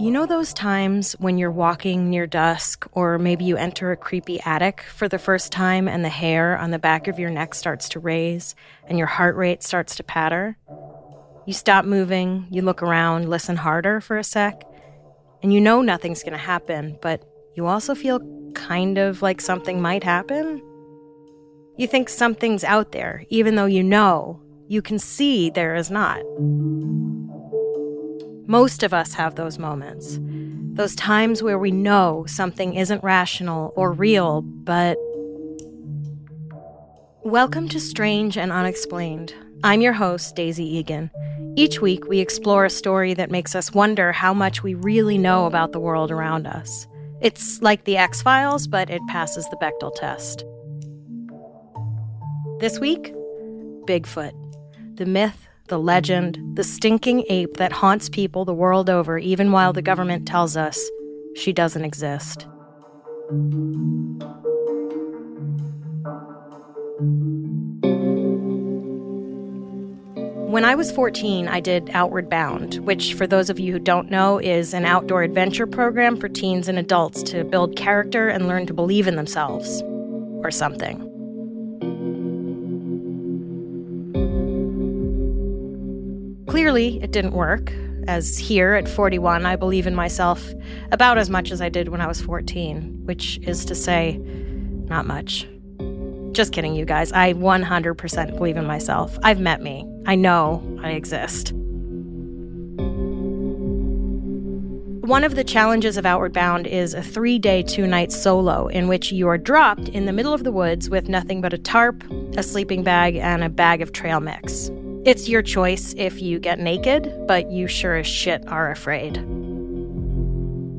You know those times when you're walking near dusk, or maybe you enter a creepy attic for the first time and the hair on the back of your neck starts to raise and your heart rate starts to patter? You stop moving, you look around, listen harder for a sec, and you know nothing's gonna happen, but you also feel kind of like something might happen? You think something's out there, even though you know, you can see there is not. Most of us have those moments. Those times where we know something isn't rational or real, but. Welcome to Strange and Unexplained. I'm your host, Daisy Egan. Each week, we explore a story that makes us wonder how much we really know about the world around us. It's like the X Files, but it passes the Bechdel test. This week, Bigfoot, the myth the legend, the stinking ape that haunts people the world over, even while the government tells us she doesn't exist. When I was 14, I did Outward Bound, which, for those of you who don't know, is an outdoor adventure program for teens and adults to build character and learn to believe in themselves. Or something. Clearly, it didn't work, as here at 41, I believe in myself about as much as I did when I was 14, which is to say, not much. Just kidding, you guys. I 100% believe in myself. I've met me. I know I exist. One of the challenges of Outward Bound is a three day, two night solo in which you are dropped in the middle of the woods with nothing but a tarp, a sleeping bag, and a bag of trail mix. It's your choice if you get naked, but you sure as shit are afraid.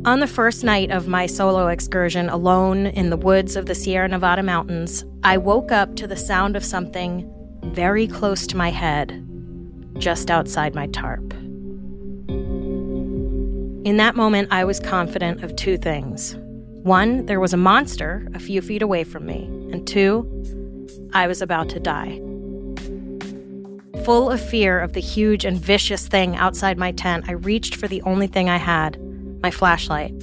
On the first night of my solo excursion alone in the woods of the Sierra Nevada mountains, I woke up to the sound of something very close to my head, just outside my tarp. In that moment, I was confident of two things. One, there was a monster a few feet away from me, and two, I was about to die. Full of fear of the huge and vicious thing outside my tent, I reached for the only thing I had my flashlight.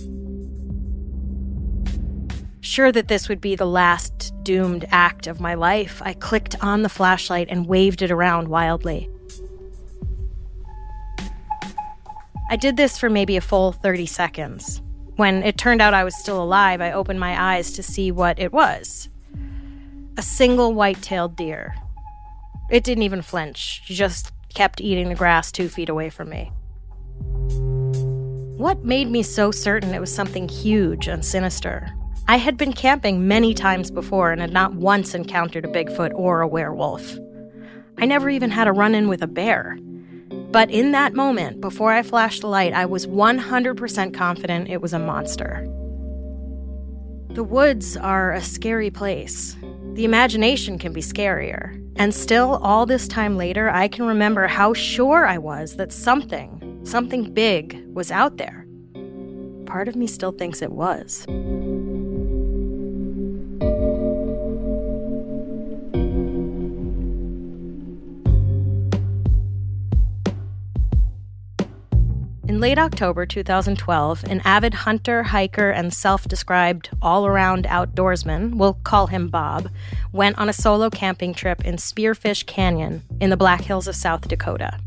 Sure that this would be the last doomed act of my life, I clicked on the flashlight and waved it around wildly. I did this for maybe a full 30 seconds. When it turned out I was still alive, I opened my eyes to see what it was a single white tailed deer it didn't even flinch. She just kept eating the grass two feet away from me. What made me so certain it was something huge and sinister? I had been camping many times before and had not once encountered a Bigfoot or a werewolf. I never even had a run in with a bear. But in that moment, before I flashed the light, I was 100% confident it was a monster. The woods are a scary place. The imagination can be scarier. And still, all this time later, I can remember how sure I was that something, something big, was out there. Part of me still thinks it was. In late October 2012, an avid hunter, hiker, and self described all around outdoorsman, we'll call him Bob, went on a solo camping trip in Spearfish Canyon in the Black Hills of South Dakota.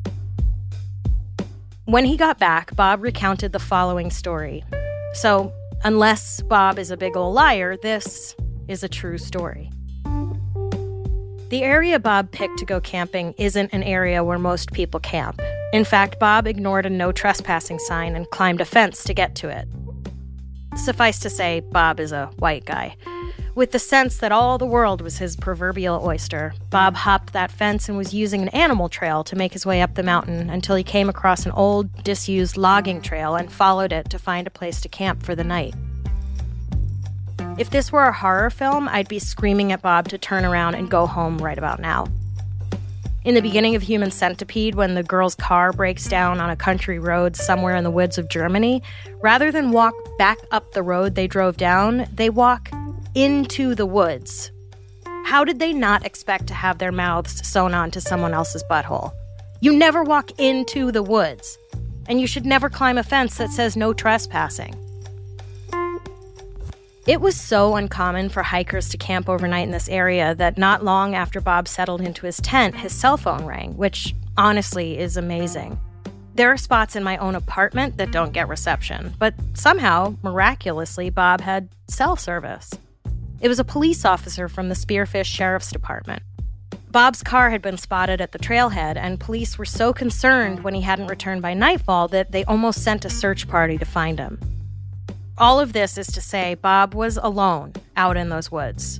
When he got back, Bob recounted the following story. So, unless Bob is a big ol' liar, this is a true story. The area Bob picked to go camping isn't an area where most people camp. In fact, Bob ignored a no trespassing sign and climbed a fence to get to it. Suffice to say, Bob is a white guy. With the sense that all the world was his proverbial oyster, Bob hopped that fence and was using an animal trail to make his way up the mountain until he came across an old, disused logging trail and followed it to find a place to camp for the night. If this were a horror film, I'd be screaming at Bob to turn around and go home right about now. In the beginning of Human Centipede, when the girl's car breaks down on a country road somewhere in the woods of Germany, rather than walk back up the road they drove down, they walk into the woods. How did they not expect to have their mouths sewn onto someone else's butthole? You never walk into the woods. and you should never climb a fence that says no trespassing. It was so uncommon for hikers to camp overnight in this area that not long after Bob settled into his tent, his cell phone rang, which honestly is amazing. There are spots in my own apartment that don't get reception, but somehow, miraculously, Bob had cell service. It was a police officer from the Spearfish Sheriff's Department. Bob's car had been spotted at the trailhead, and police were so concerned when he hadn't returned by nightfall that they almost sent a search party to find him. All of this is to say, Bob was alone out in those woods.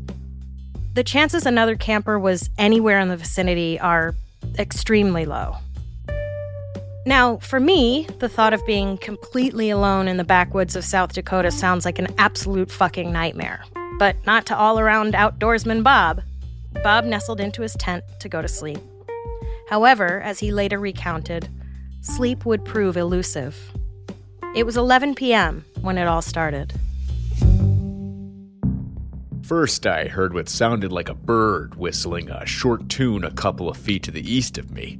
The chances another camper was anywhere in the vicinity are extremely low. Now, for me, the thought of being completely alone in the backwoods of South Dakota sounds like an absolute fucking nightmare. But not to all around outdoorsman Bob. Bob nestled into his tent to go to sleep. However, as he later recounted, sleep would prove elusive. It was 11 p.m. when it all started. First, I heard what sounded like a bird whistling a short tune a couple of feet to the east of me,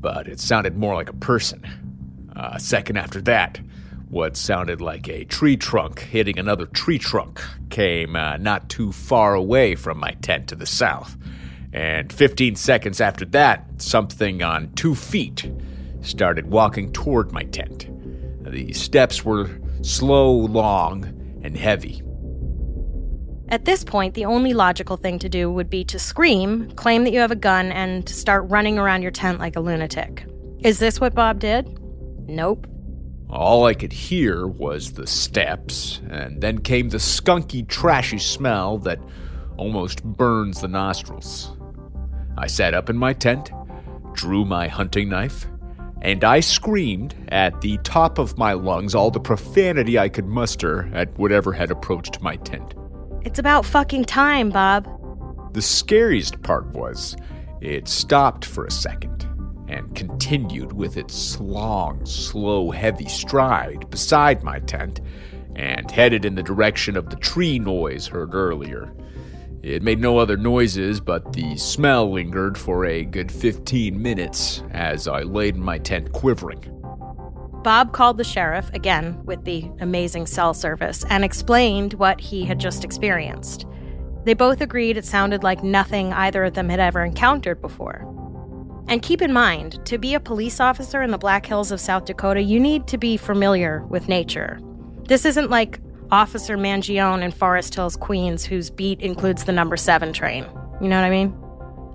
but it sounded more like a person. A uh, second after that, what sounded like a tree trunk hitting another tree trunk came uh, not too far away from my tent to the south. And 15 seconds after that, something on two feet started walking toward my tent. The steps were slow, long, and heavy. At this point, the only logical thing to do would be to scream, claim that you have a gun, and start running around your tent like a lunatic. Is this what Bob did? Nope. All I could hear was the steps, and then came the skunky, trashy smell that almost burns the nostrils. I sat up in my tent, drew my hunting knife, and I screamed at the top of my lungs all the profanity I could muster at whatever had approached my tent. It's about fucking time, Bob. The scariest part was it stopped for a second and continued with its long, slow, heavy stride beside my tent and headed in the direction of the tree noise heard earlier. It made no other noises, but the smell lingered for a good 15 minutes as I laid in my tent quivering. Bob called the sheriff, again with the amazing cell service, and explained what he had just experienced. They both agreed it sounded like nothing either of them had ever encountered before. And keep in mind, to be a police officer in the Black Hills of South Dakota, you need to be familiar with nature. This isn't like Officer Mangione in Forest Hills, Queens, whose beat includes the number seven train. You know what I mean?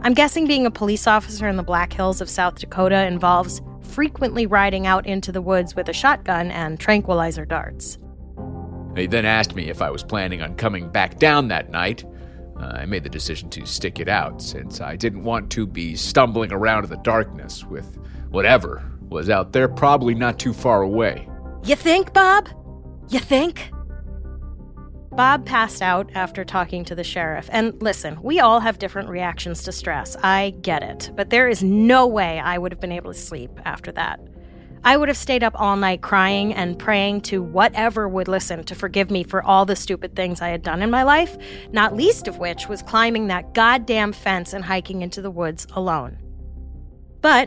I'm guessing being a police officer in the Black Hills of South Dakota involves frequently riding out into the woods with a shotgun and tranquilizer darts. He then asked me if I was planning on coming back down that night. Uh, I made the decision to stick it out since I didn't want to be stumbling around in the darkness with whatever was out there, probably not too far away. You think, Bob? You think? Bob passed out after talking to the sheriff. And listen, we all have different reactions to stress. I get it. But there is no way I would have been able to sleep after that. I would have stayed up all night crying and praying to whatever would listen to forgive me for all the stupid things I had done in my life, not least of which was climbing that goddamn fence and hiking into the woods alone. But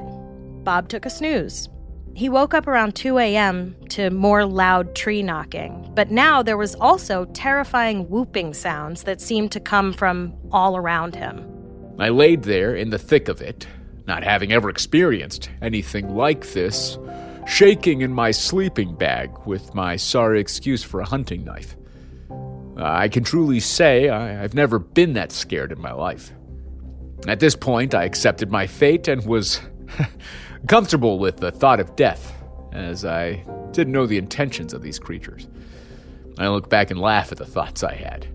Bob took a snooze. He woke up around 2 a.m. to more loud tree knocking, but now there was also terrifying whooping sounds that seemed to come from all around him. I laid there in the thick of it, not having ever experienced anything like this, shaking in my sleeping bag with my sorry excuse for a hunting knife. Uh, I can truly say I, have never been that scared in my life. At this point, I accepted my fate and was comfortable with the thought of death, as I didn't know the intentions of these creatures. I look back and laugh at the thoughts I had.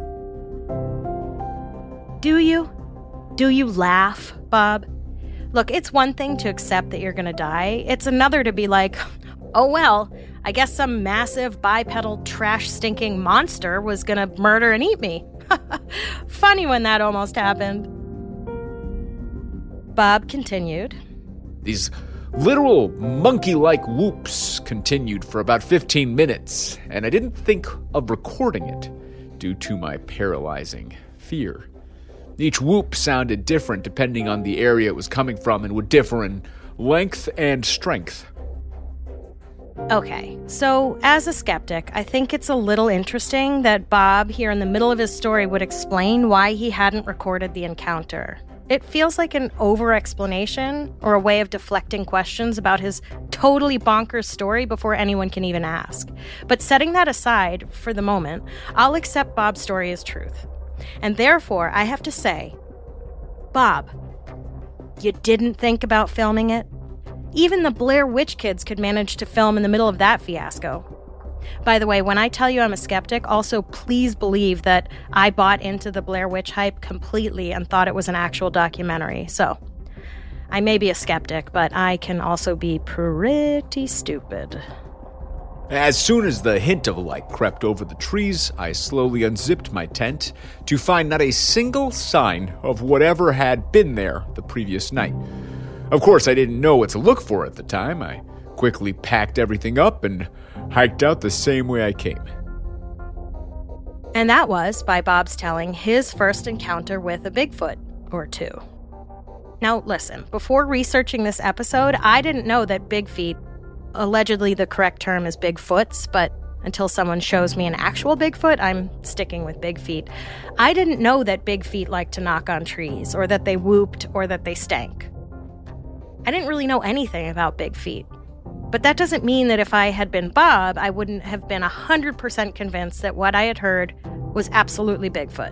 Do you? Do you laugh, Bob? Look, it's one thing to accept that you're gonna die, it's another to be like, oh well, I guess some massive bipedal trash stinking monster was gonna murder and eat me. Funny when that almost happened. Bob continued. These Literal monkey like whoops continued for about 15 minutes, and I didn't think of recording it due to my paralyzing fear. Each whoop sounded different depending on the area it was coming from and would differ in length and strength. Okay, so as a skeptic, I think it's a little interesting that Bob, here in the middle of his story, would explain why he hadn't recorded the encounter. It feels like an over explanation or a way of deflecting questions about his totally bonkers story before anyone can even ask. But setting that aside for the moment, I'll accept Bob's story as truth. And therefore, I have to say, Bob, you didn't think about filming it? Even the Blair Witch kids could manage to film in the middle of that fiasco. By the way, when I tell you I'm a skeptic, also please believe that I bought into the Blair Witch hype completely and thought it was an actual documentary. So, I may be a skeptic, but I can also be pretty stupid. As soon as the hint of light crept over the trees, I slowly unzipped my tent to find not a single sign of whatever had been there the previous night. Of course, I didn't know what to look for at the time. I quickly packed everything up and hiked out the same way I came. And that was, by Bob's telling, his first encounter with a Bigfoot or two. Now, listen, before researching this episode, I didn't know that big feet, allegedly the correct term is Bigfoots, but until someone shows me an actual Bigfoot, I'm sticking with big feet. I didn't know that big feet like to knock on trees, or that they whooped, or that they stank. I didn't really know anything about big feet. But that doesn't mean that if I had been Bob, I wouldn't have been 100% convinced that what I had heard was absolutely Bigfoot.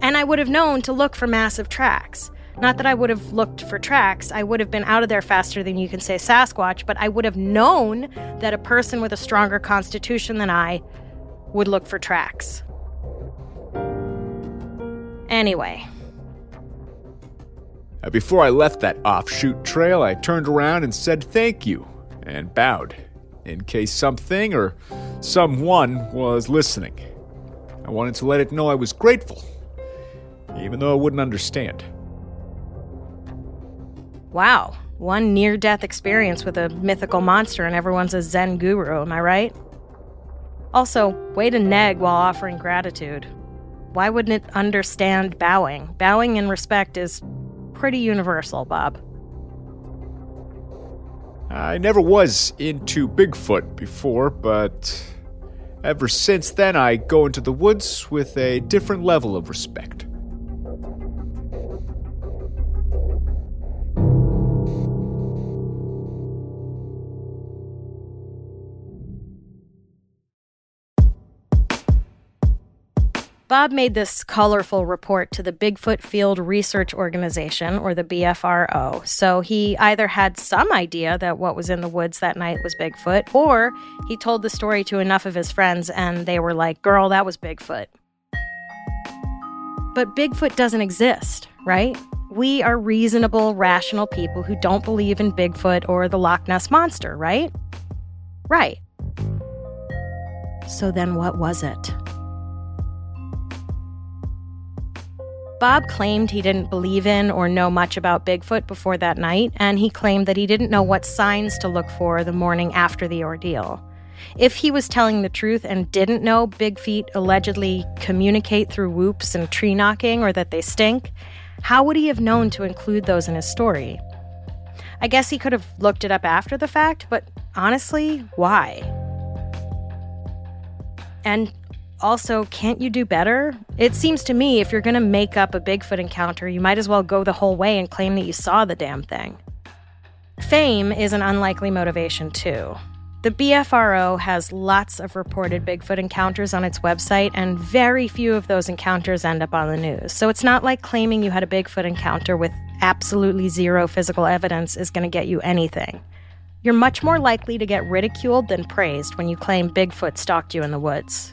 And I would have known to look for massive tracks. Not that I would have looked for tracks, I would have been out of there faster than you can say Sasquatch, but I would have known that a person with a stronger constitution than I would look for tracks. Anyway, Uh, before I left that offshoot trail, I turned around and said thank you and bowed in case something or someone was listening. I wanted to let it know I was grateful, even though I wouldn't understand. Wow, one near death experience with a mythical monster, and everyone's a Zen guru, am I right? Also, way to neg while offering gratitude. Why wouldn't it understand bowing? Bowing in respect is pretty universal, Bob. I never was into Bigfoot before, but ever since then I go into the woods with a different level of respect. Bob made this colorful report to the Bigfoot Field Research Organization, or the BFRO. So he either had some idea that what was in the woods that night was Bigfoot, or he told the story to enough of his friends and they were like, girl, that was Bigfoot. But Bigfoot doesn't exist, right? We are reasonable, rational people who don't believe in Bigfoot or the Loch Ness Monster, right? Right. So then what was it? Bob claimed he didn't believe in or know much about Bigfoot before that night, and he claimed that he didn't know what signs to look for the morning after the ordeal. If he was telling the truth and didn't know Big Feet allegedly communicate through whoops and tree knocking or that they stink, how would he have known to include those in his story? I guess he could have looked it up after the fact, but honestly, why? And also, can't you do better? It seems to me if you're going to make up a Bigfoot encounter, you might as well go the whole way and claim that you saw the damn thing. Fame is an unlikely motivation, too. The BFRO has lots of reported Bigfoot encounters on its website, and very few of those encounters end up on the news. So it's not like claiming you had a Bigfoot encounter with absolutely zero physical evidence is going to get you anything. You're much more likely to get ridiculed than praised when you claim Bigfoot stalked you in the woods.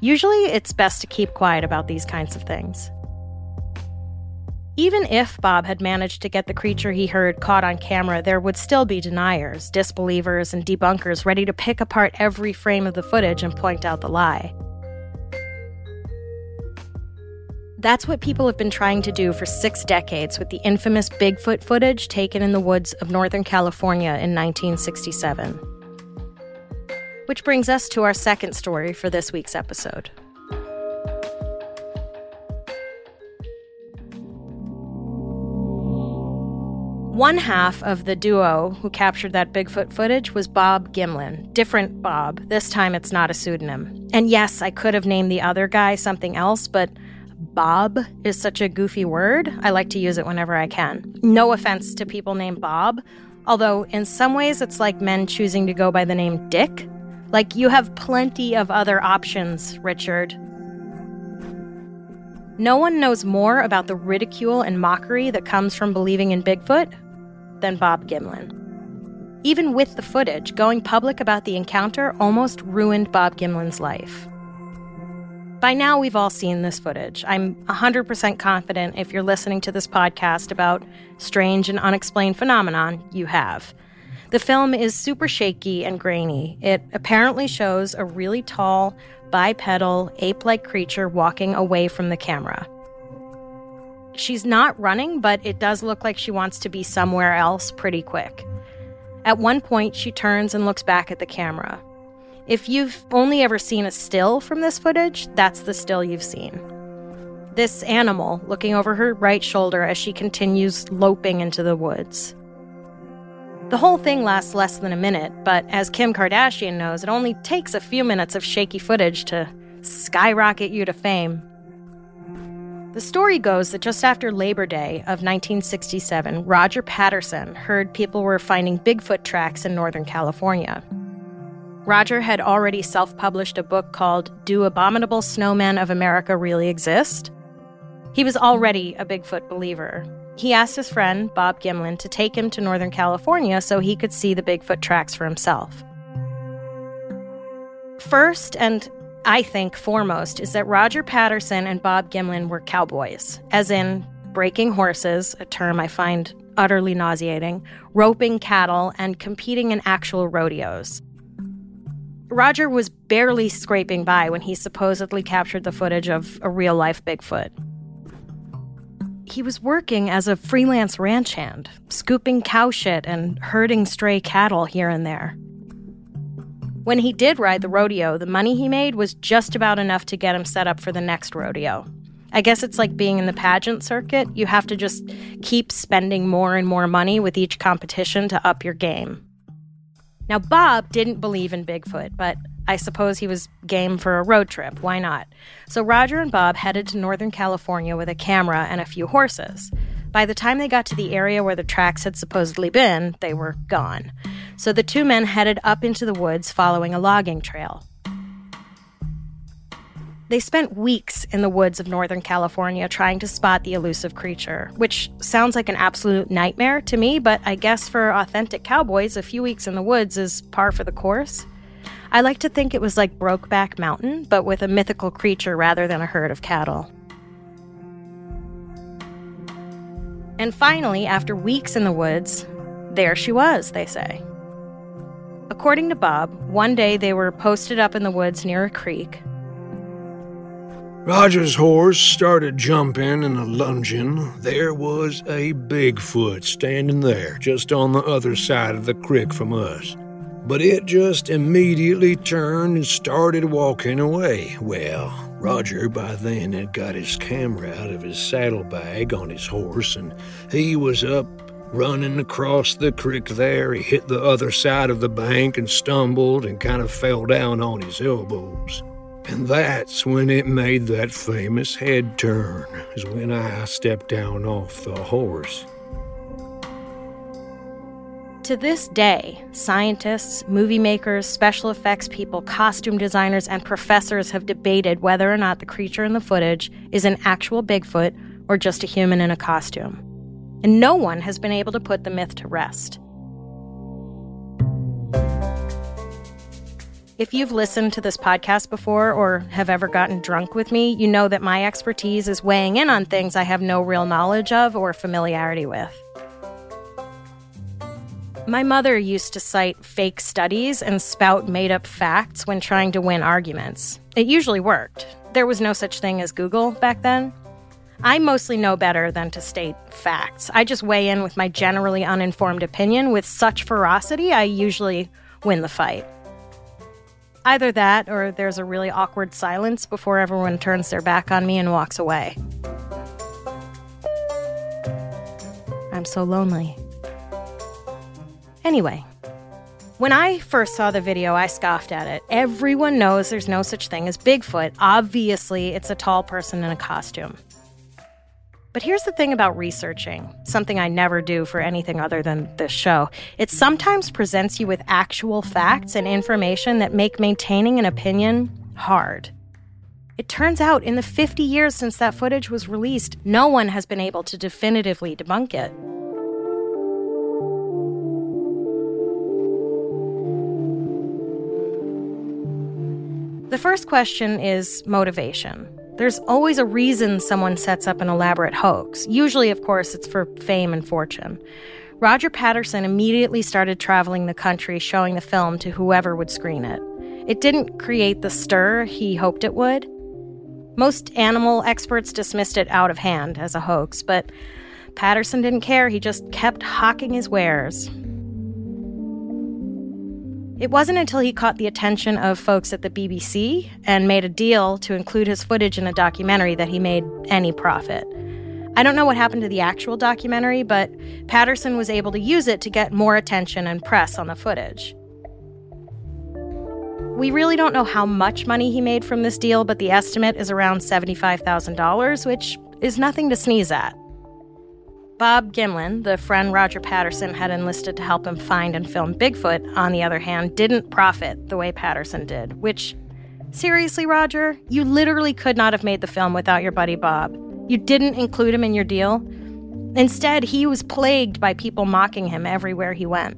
Usually, it's best to keep quiet about these kinds of things. Even if Bob had managed to get the creature he heard caught on camera, there would still be deniers, disbelievers, and debunkers ready to pick apart every frame of the footage and point out the lie. That's what people have been trying to do for six decades with the infamous Bigfoot footage taken in the woods of Northern California in 1967. Which brings us to our second story for this week's episode. One half of the duo who captured that Bigfoot footage was Bob Gimlin. Different Bob. This time it's not a pseudonym. And yes, I could have named the other guy something else, but Bob is such a goofy word. I like to use it whenever I can. No offense to people named Bob, although in some ways it's like men choosing to go by the name Dick. Like you have plenty of other options, Richard. No one knows more about the ridicule and mockery that comes from believing in Bigfoot than Bob Gimlin. Even with the footage, going public about the encounter almost ruined Bob Gimlin's life. By now, we've all seen this footage. I'm 100% confident if you're listening to this podcast about strange and unexplained phenomenon, you have. The film is super shaky and grainy. It apparently shows a really tall, bipedal, ape like creature walking away from the camera. She's not running, but it does look like she wants to be somewhere else pretty quick. At one point, she turns and looks back at the camera. If you've only ever seen a still from this footage, that's the still you've seen. This animal looking over her right shoulder as she continues loping into the woods. The whole thing lasts less than a minute, but as Kim Kardashian knows, it only takes a few minutes of shaky footage to skyrocket you to fame. The story goes that just after Labor Day of 1967, Roger Patterson heard people were finding Bigfoot tracks in Northern California. Roger had already self published a book called Do Abominable Snowmen of America Really Exist? He was already a Bigfoot believer, he asked his friend, Bob Gimlin, to take him to Northern California so he could see the Bigfoot tracks for himself. First, and I think foremost, is that Roger Patterson and Bob Gimlin were cowboys, as in breaking horses, a term I find utterly nauseating, roping cattle, and competing in actual rodeos. Roger was barely scraping by when he supposedly captured the footage of a real life Bigfoot he was working as a freelance ranch hand, scooping cow shit and herding stray cattle here and there. When he did ride the rodeo, the money he made was just about enough to get him set up for the next rodeo. I guess it's like being in the pageant circuit. You have to just keep spending more and more money with each competition to up your game. Now, Bob didn't believe in Bigfoot, but I suppose he was game for a road trip. Why not? So Roger and Bob headed to Northern California with a camera and a few horses. By the time they got to the area where the tracks had supposedly been, they were gone. So the two men headed up into the woods following a logging trail. They spent weeks in the woods of Northern California trying to spot the elusive creature, which sounds like an absolute nightmare to me, but I guess for authentic cowboys, a few weeks in the woods is par for the course. I like to think it was like Brokeback Mountain, but with a mythical creature rather than a herd of cattle. And finally, after weeks in the woods, there she was, they say. According to Bob, one day they were posted up in the woods near a creek. Roger's horse started jumping and lunging. There was a Bigfoot standing there, just on the other side of the creek from us but it just immediately turned and started walking away. Well, Roger by then had got his camera out of his saddlebag on his horse, and he was up running across the creek there. He hit the other side of the bank and stumbled and kind of fell down on his elbows. And that's when it made that famous head turn, is when I stepped down off the horse. To this day, scientists, movie makers, special effects people, costume designers, and professors have debated whether or not the creature in the footage is an actual Bigfoot or just a human in a costume. And no one has been able to put the myth to rest. If you've listened to this podcast before or have ever gotten drunk with me, you know that my expertise is weighing in on things I have no real knowledge of or familiarity with. My mother used to cite fake studies and spout made up facts when trying to win arguments. It usually worked. There was no such thing as Google back then. I mostly know better than to state facts. I just weigh in with my generally uninformed opinion with such ferocity, I usually win the fight. Either that, or there's a really awkward silence before everyone turns their back on me and walks away. I'm so lonely. Anyway, when I first saw the video, I scoffed at it. Everyone knows there's no such thing as Bigfoot. Obviously, it's a tall person in a costume. But here's the thing about researching something I never do for anything other than this show. It sometimes presents you with actual facts and information that make maintaining an opinion hard. It turns out in the 50 years since that footage was released, no one has been able to definitively debunk it. The first question is motivation. There's always a reason someone sets up an elaborate hoax. Usually, of course, it's for fame and fortune. Roger Patterson immediately started traveling the country showing the film to whoever would screen it. It didn't create the stir he hoped it would. Most animal experts dismissed it out of hand as a hoax, but Patterson didn't care. He just kept hawking his wares. It wasn't until he caught the attention of folks at the BBC and made a deal to include his footage in a documentary that he made any profit. I don't know what happened to the actual documentary, but Patterson was able to use it to get more attention and press on the footage. We really don't know how much money he made from this deal, but the estimate is around $75,000, which is nothing to sneeze at. Bob Gimlin, the friend Roger Patterson had enlisted to help him find and film Bigfoot, on the other hand, didn't profit the way Patterson did, which, seriously, Roger, you literally could not have made the film without your buddy Bob. You didn't include him in your deal. Instead, he was plagued by people mocking him everywhere he went.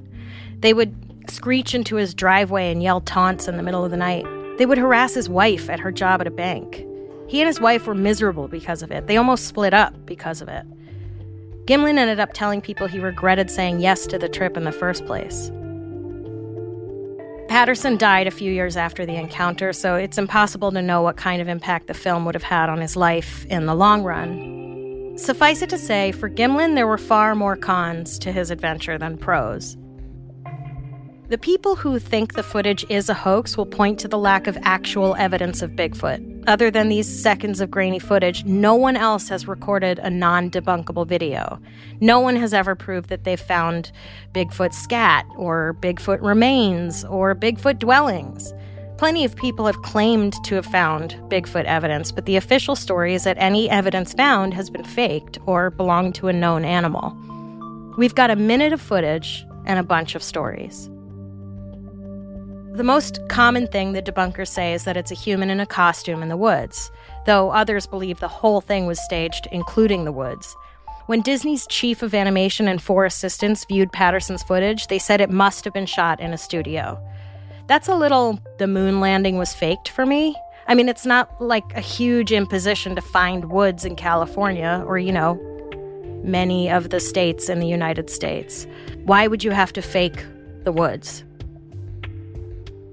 They would screech into his driveway and yell taunts in the middle of the night. They would harass his wife at her job at a bank. He and his wife were miserable because of it. They almost split up because of it. Gimlin ended up telling people he regretted saying yes to the trip in the first place. Patterson died a few years after the encounter, so it's impossible to know what kind of impact the film would have had on his life in the long run. Suffice it to say, for Gimlin, there were far more cons to his adventure than pros. The people who think the footage is a hoax will point to the lack of actual evidence of Bigfoot. Other than these seconds of grainy footage, no one else has recorded a non debunkable video. No one has ever proved that they've found Bigfoot scat, or Bigfoot remains, or Bigfoot dwellings. Plenty of people have claimed to have found Bigfoot evidence, but the official story is that any evidence found has been faked or belonged to a known animal. We've got a minute of footage and a bunch of stories. The most common thing that debunkers say is that it's a human in a costume in the woods, though others believe the whole thing was staged, including the woods. When Disney's chief of animation and four assistants viewed Patterson's footage, they said it must have been shot in a studio. That's a little the moon landing was faked for me. I mean, it's not like a huge imposition to find woods in California or, you know, many of the states in the United States. Why would you have to fake the woods?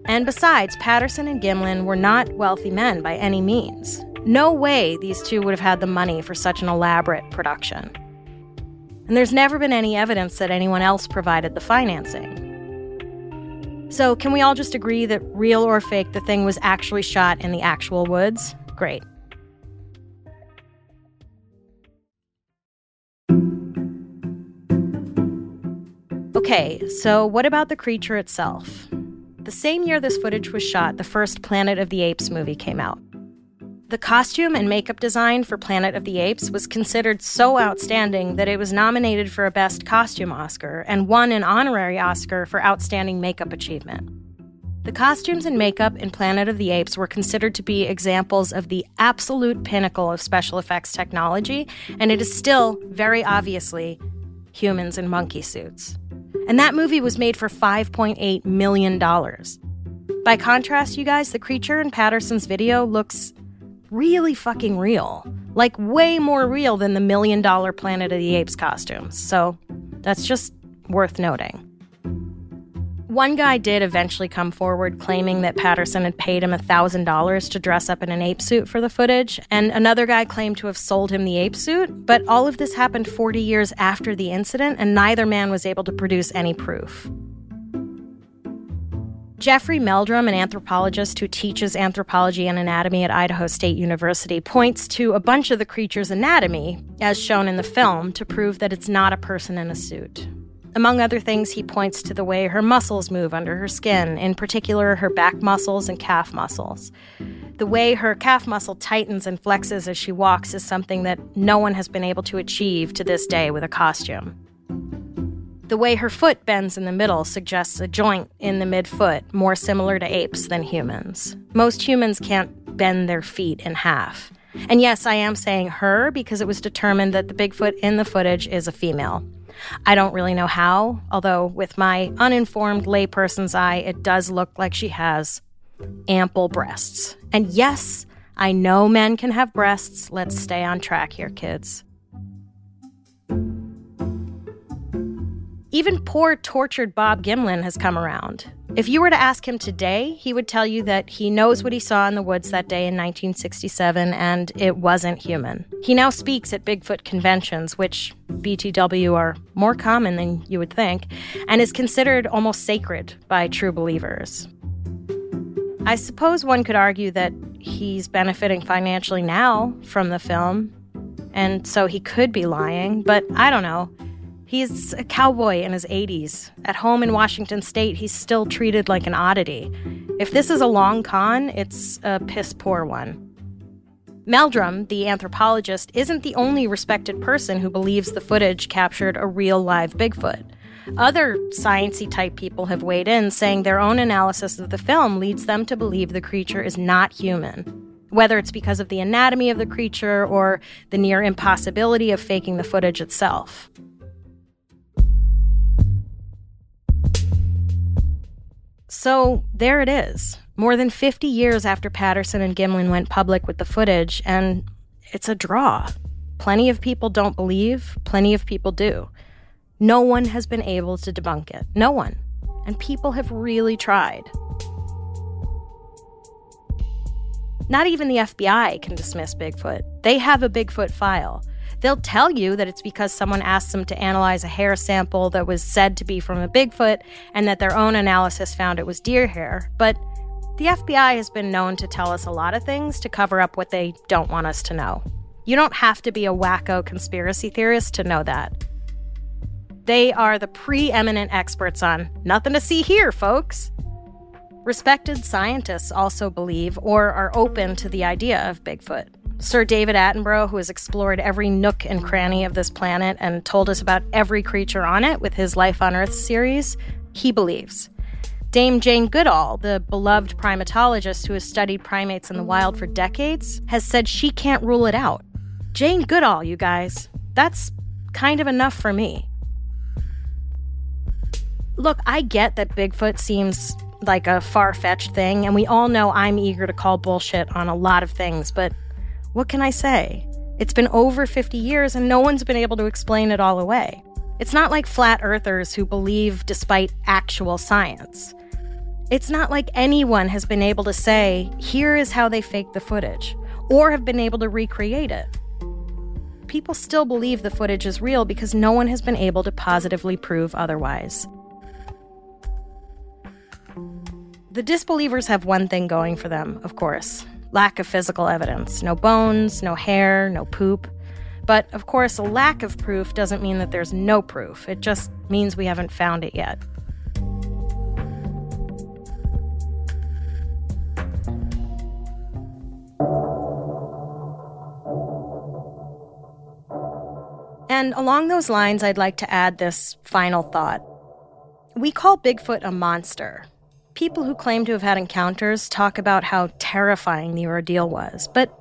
And besides, Patterson and Gimlin were not wealthy men by any means. No way these two would have had the money for such an elaborate production. And there's never been any evidence that anyone else provided the financing. So, can we all just agree that real or fake, the thing was actually shot in the actual woods? Great. Okay, so what about the creature itself? The same year this footage was shot, the first Planet of the Apes movie came out. The costume and makeup design for Planet of the Apes was considered so outstanding that it was nominated for a Best Costume Oscar and won an honorary Oscar for Outstanding Makeup Achievement. The costumes and makeup in Planet of the Apes were considered to be examples of the absolute pinnacle of special effects technology, and it is still, very obviously, humans in monkey suits. And that movie was made for $5.8 million. By contrast, you guys, the creature in Patterson's video looks really fucking real. Like, way more real than the million dollar Planet of the Apes costumes. So, that's just worth noting. One guy did eventually come forward claiming that Patterson had paid him $1,000 to dress up in an ape suit for the footage, and another guy claimed to have sold him the ape suit. But all of this happened 40 years after the incident, and neither man was able to produce any proof. Jeffrey Meldrum, an anthropologist who teaches anthropology and anatomy at Idaho State University, points to a bunch of the creature's anatomy, as shown in the film, to prove that it's not a person in a suit. Among other things, he points to the way her muscles move under her skin, in particular her back muscles and calf muscles. The way her calf muscle tightens and flexes as she walks is something that no one has been able to achieve to this day with a costume. The way her foot bends in the middle suggests a joint in the midfoot, more similar to apes than humans. Most humans can't bend their feet in half. And yes, I am saying her because it was determined that the Bigfoot in the footage is a female. I don't really know how, although with my uninformed layperson's eye, it does look like she has ample breasts. And yes, I know men can have breasts. Let's stay on track here, kids. Even poor, tortured Bob Gimlin has come around. If you were to ask him today, he would tell you that he knows what he saw in the woods that day in 1967 and it wasn't human. He now speaks at Bigfoot conventions, which BTW are more common than you would think, and is considered almost sacred by true believers. I suppose one could argue that he's benefiting financially now from the film, and so he could be lying, but I don't know. He's a cowboy in his 80s. At home in Washington state, he's still treated like an oddity. If this is a long con, it's a piss poor one. Meldrum, the anthropologist, isn't the only respected person who believes the footage captured a real live Bigfoot. Other sciency type people have weighed in, saying their own analysis of the film leads them to believe the creature is not human. Whether it's because of the anatomy of the creature or the near impossibility of faking the footage itself. So there it is. More than 50 years after Patterson and Gimlin went public with the footage, and it's a draw. Plenty of people don't believe, plenty of people do. No one has been able to debunk it. No one. And people have really tried. Not even the FBI can dismiss Bigfoot. They have a Bigfoot file. They'll tell you that it's because someone asked them to analyze a hair sample that was said to be from a Bigfoot and that their own analysis found it was deer hair. But the FBI has been known to tell us a lot of things to cover up what they don't want us to know. You don't have to be a wacko conspiracy theorist to know that. They are the preeminent experts on nothing to see here, folks. Respected scientists also believe or are open to the idea of Bigfoot. Sir David Attenborough, who has explored every nook and cranny of this planet and told us about every creature on it with his Life on Earth series, he believes. Dame Jane Goodall, the beloved primatologist who has studied primates in the wild for decades, has said she can't rule it out. Jane Goodall, you guys. That's kind of enough for me. Look, I get that Bigfoot seems like a far fetched thing, and we all know I'm eager to call bullshit on a lot of things, but what can I say? It's been over 50 years and no one's been able to explain it all away. It's not like flat earthers who believe despite actual science. It's not like anyone has been able to say, here is how they faked the footage, or have been able to recreate it. People still believe the footage is real because no one has been able to positively prove otherwise. The disbelievers have one thing going for them, of course lack of physical evidence no bones, no hair, no poop. But of course, a lack of proof doesn't mean that there's no proof, it just means we haven't found it yet. And along those lines, I'd like to add this final thought. We call Bigfoot a monster, People who claim to have had encounters talk about how terrifying the ordeal was, but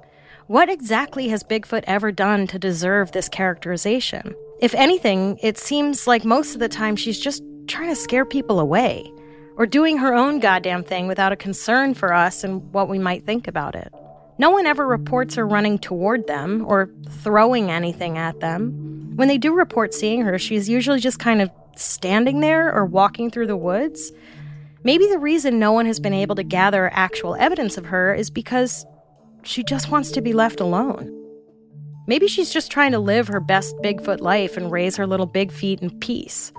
what exactly has Bigfoot ever done to deserve this characterization? If anything, it seems like most of the time she's just trying to scare people away, or doing her own goddamn thing without a concern for us and what we might think about it. No one ever reports her running toward them or throwing anything at them. When they do report seeing her, she's usually just kind of standing there or walking through the woods, Maybe the reason no one has been able to gather actual evidence of her is because she just wants to be left alone. Maybe she's just trying to live her best Bigfoot life and raise her little big feet in peace.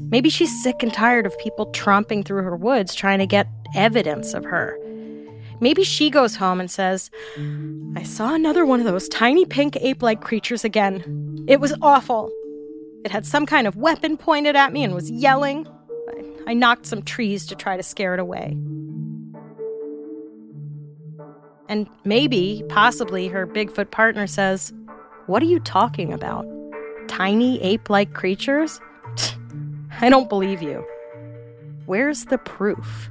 Maybe she's sick and tired of people tromping through her woods trying to get evidence of her. Maybe she goes home and says, I saw another one of those tiny pink ape like creatures again. It was awful. It had some kind of weapon pointed at me and was yelling. I, knocked some trees to try to scare it away. And maybe, possibly, her Bigfoot partner says, What are you talking about? Tiny ape like creatures? I don't believe you. Where's the proof?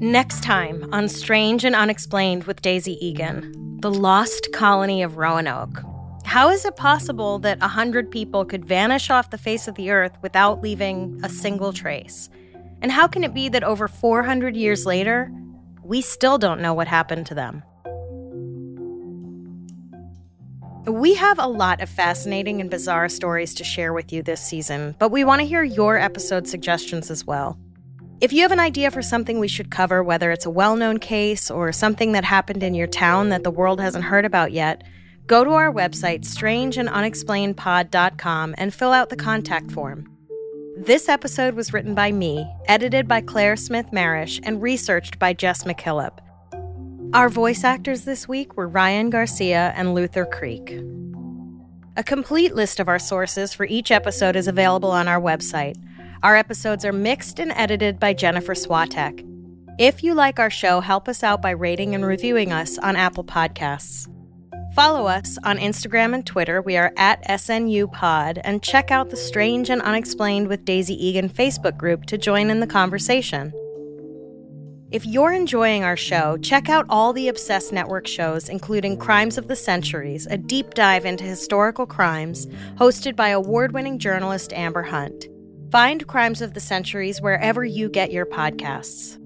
Next time on Strange and Unexplained with Daisy Egan, the lost colony of Roanoke. How is it possible that a hundred people could vanish off the face of the earth without leaving a single trace? And how can it be that over 400 years later, we still don't know what happened to them? We have a lot of fascinating and bizarre stories to share with you this season, but we want to hear your episode suggestions as well. If you have an idea for something we should cover, whether it's a well known case or something that happened in your town that the world hasn't heard about yet, go to our website, strangeandunexplainedpod.com, and fill out the contact form. This episode was written by me, edited by Claire Smith Marish, and researched by Jess McKillop. Our voice actors this week were Ryan Garcia and Luther Creek. A complete list of our sources for each episode is available on our website. Our episodes are mixed and edited by Jennifer Swatek. If you like our show, help us out by rating and reviewing us on Apple Podcasts. Follow us on Instagram and Twitter. We are at SNU Pod, and check out the Strange and Unexplained with Daisy Eagan Facebook group to join in the conversation. If you're enjoying our show, check out all the Obsessed Network shows, including Crimes of the Centuries, a deep dive into historical crimes, hosted by award winning journalist Amber Hunt. Find Crimes of the Centuries wherever you get your podcasts.